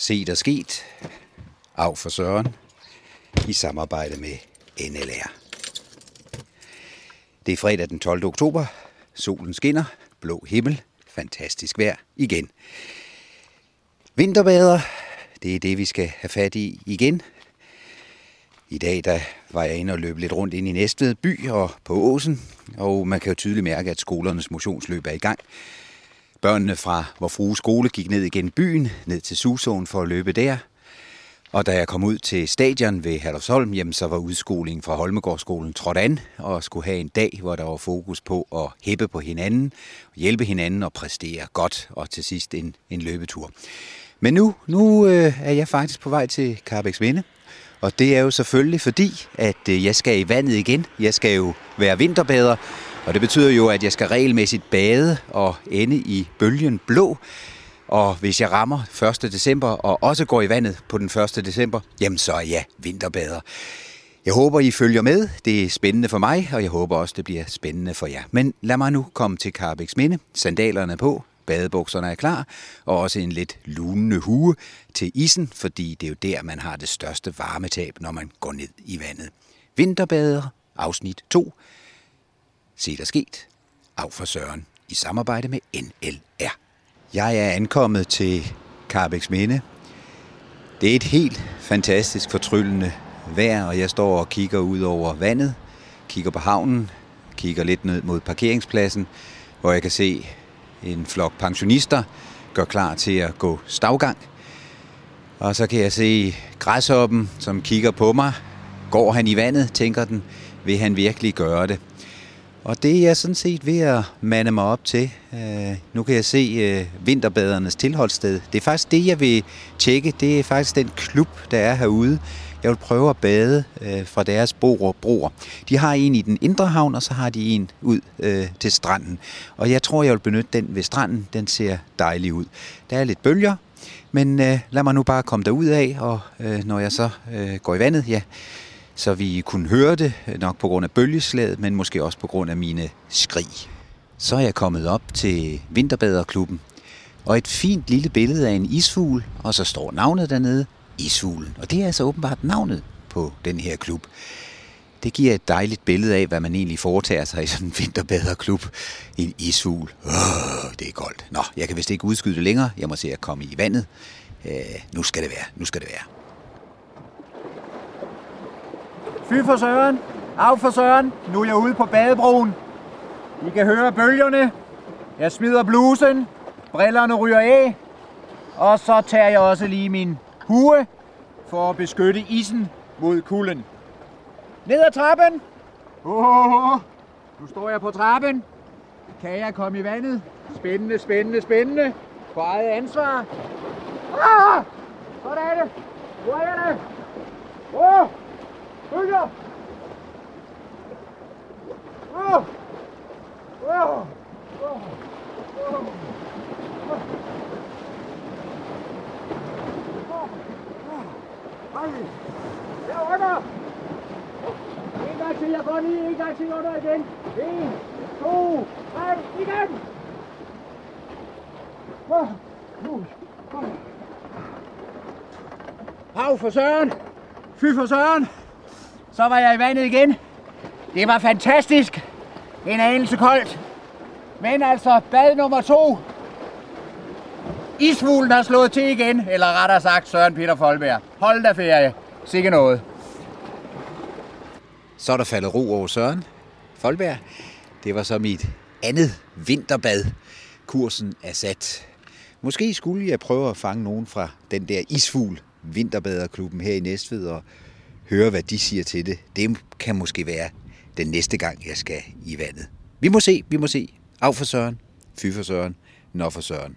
Se der sket. Af for Søren. I samarbejde med NLR. Det er fredag den 12. oktober. Solen skinner. Blå himmel. Fantastisk vejr igen. Vinterbader. Det er det, vi skal have fat i igen. I dag der var jeg inde og løb lidt rundt ind i Næstved by og på Åsen, og man kan jo tydeligt mærke, at skolernes motionsløb er i gang. Børnene fra vor frue skole gik ned igen byen, ned til Susåen for at løbe der. Og da jeg kom ud til stadion ved Herlufsholm, jamen, så var udskolingen fra Holmegårdsskolen trådt an og skulle have en dag, hvor der var fokus på at hæppe på hinanden, hjælpe hinanden og præstere godt, og til sidst en, en løbetur. Men nu, nu øh, er jeg faktisk på vej til Carbex Vinde, og det er jo selvfølgelig fordi, at øh, jeg skal i vandet igen. Jeg skal jo være vinterbader, og det betyder jo, at jeg skal regelmæssigt bade og ende i bølgen blå. Og hvis jeg rammer 1. december og også går i vandet på den 1. december, jamen så er jeg vinterbader. Jeg håber, I følger med. Det er spændende for mig, og jeg håber også, det bliver spændende for jer. Men lad mig nu komme til Carbex Minde. Sandalerne på, badebukserne er klar, og også en lidt lunende hue til isen, fordi det er jo der, man har det største varmetab, når man går ned i vandet. Vinterbader, afsnit 2. Se der sket. Af for Søren i samarbejde med NLR. Jeg er ankommet til Carbex Minde. Det er et helt fantastisk fortryllende vejr, og jeg står og kigger ud over vandet, kigger på havnen, kigger lidt ned mod parkeringspladsen, hvor jeg kan se en flok pensionister gør klar til at gå stavgang. Og så kan jeg se græshoppen, som kigger på mig. Går han i vandet, tænker den, vil han virkelig gøre det? Og det er jeg sådan set ved at mande mig op til. Øh, nu kan jeg se øh, vinterbadernes tilholdssted. Det er faktisk det, jeg vil tjekke. Det er faktisk den klub, der er herude. Jeg vil prøve at bade øh, fra deres broer. broer. De har en i den indre havn, og så har de en ud øh, til stranden. Og jeg tror, jeg vil benytte den ved stranden. Den ser dejlig ud. Der er lidt bølger, men øh, lad mig nu bare komme derud af, og øh, når jeg så øh, går i vandet, ja, så vi kunne høre det, nok på grund af bølgeslaget, men måske også på grund af mine skrig. Så er jeg kommet op til Vinterbaderklubben, og et fint lille billede af en isfugl, og så står navnet dernede, Isfuglen. Og det er altså åbenbart navnet på den her klub. Det giver et dejligt billede af, hvad man egentlig foretager sig i sådan en vinterbaderklub. En isfugl. Oh, det er koldt. Nå, jeg kan vist ikke udskyde det længere. Jeg må se at komme i vandet. Uh, nu skal det være. Nu skal det være. Fy for søren, af for søren, nu er jeg ude på badebroen. I kan høre bølgerne. Jeg smider blusen, brillerne ryger af, og så tager jeg også lige min hue for at beskytte isen mod kulden. Ned ad trappen. Oh, nu står jeg på trappen. Kan jeg komme i vandet? Spændende, spændende, spændende. På eget ansvar. Ah! Sådan er det. Hvor er det? Oh! Bygger! Åh! Åh! Åh! Ej! Jeg under! En gang til, jeg går lige en gang til under igen. En, to, tre, igen! Nu! Hav for søren! Fy for søren! Så var jeg i vandet igen. Det var fantastisk. En anelse koldt. Men altså, bad nummer to. Isfuglen har slået til igen, eller rettere sagt Søren Peter Folberg. Hold da ferie. Sikke noget. Så er der faldet ro over Søren Folberg. Det var så mit andet vinterbad. Kursen er sat. Måske skulle jeg prøve at fange nogen fra den der isfugl vinterbaderklubben her i Næstved og høre, hvad de siger til det. Det kan måske være den næste gang, jeg skal i vandet. Vi må se, vi må se. Af for Søren, fy for Søren, nå for Søren.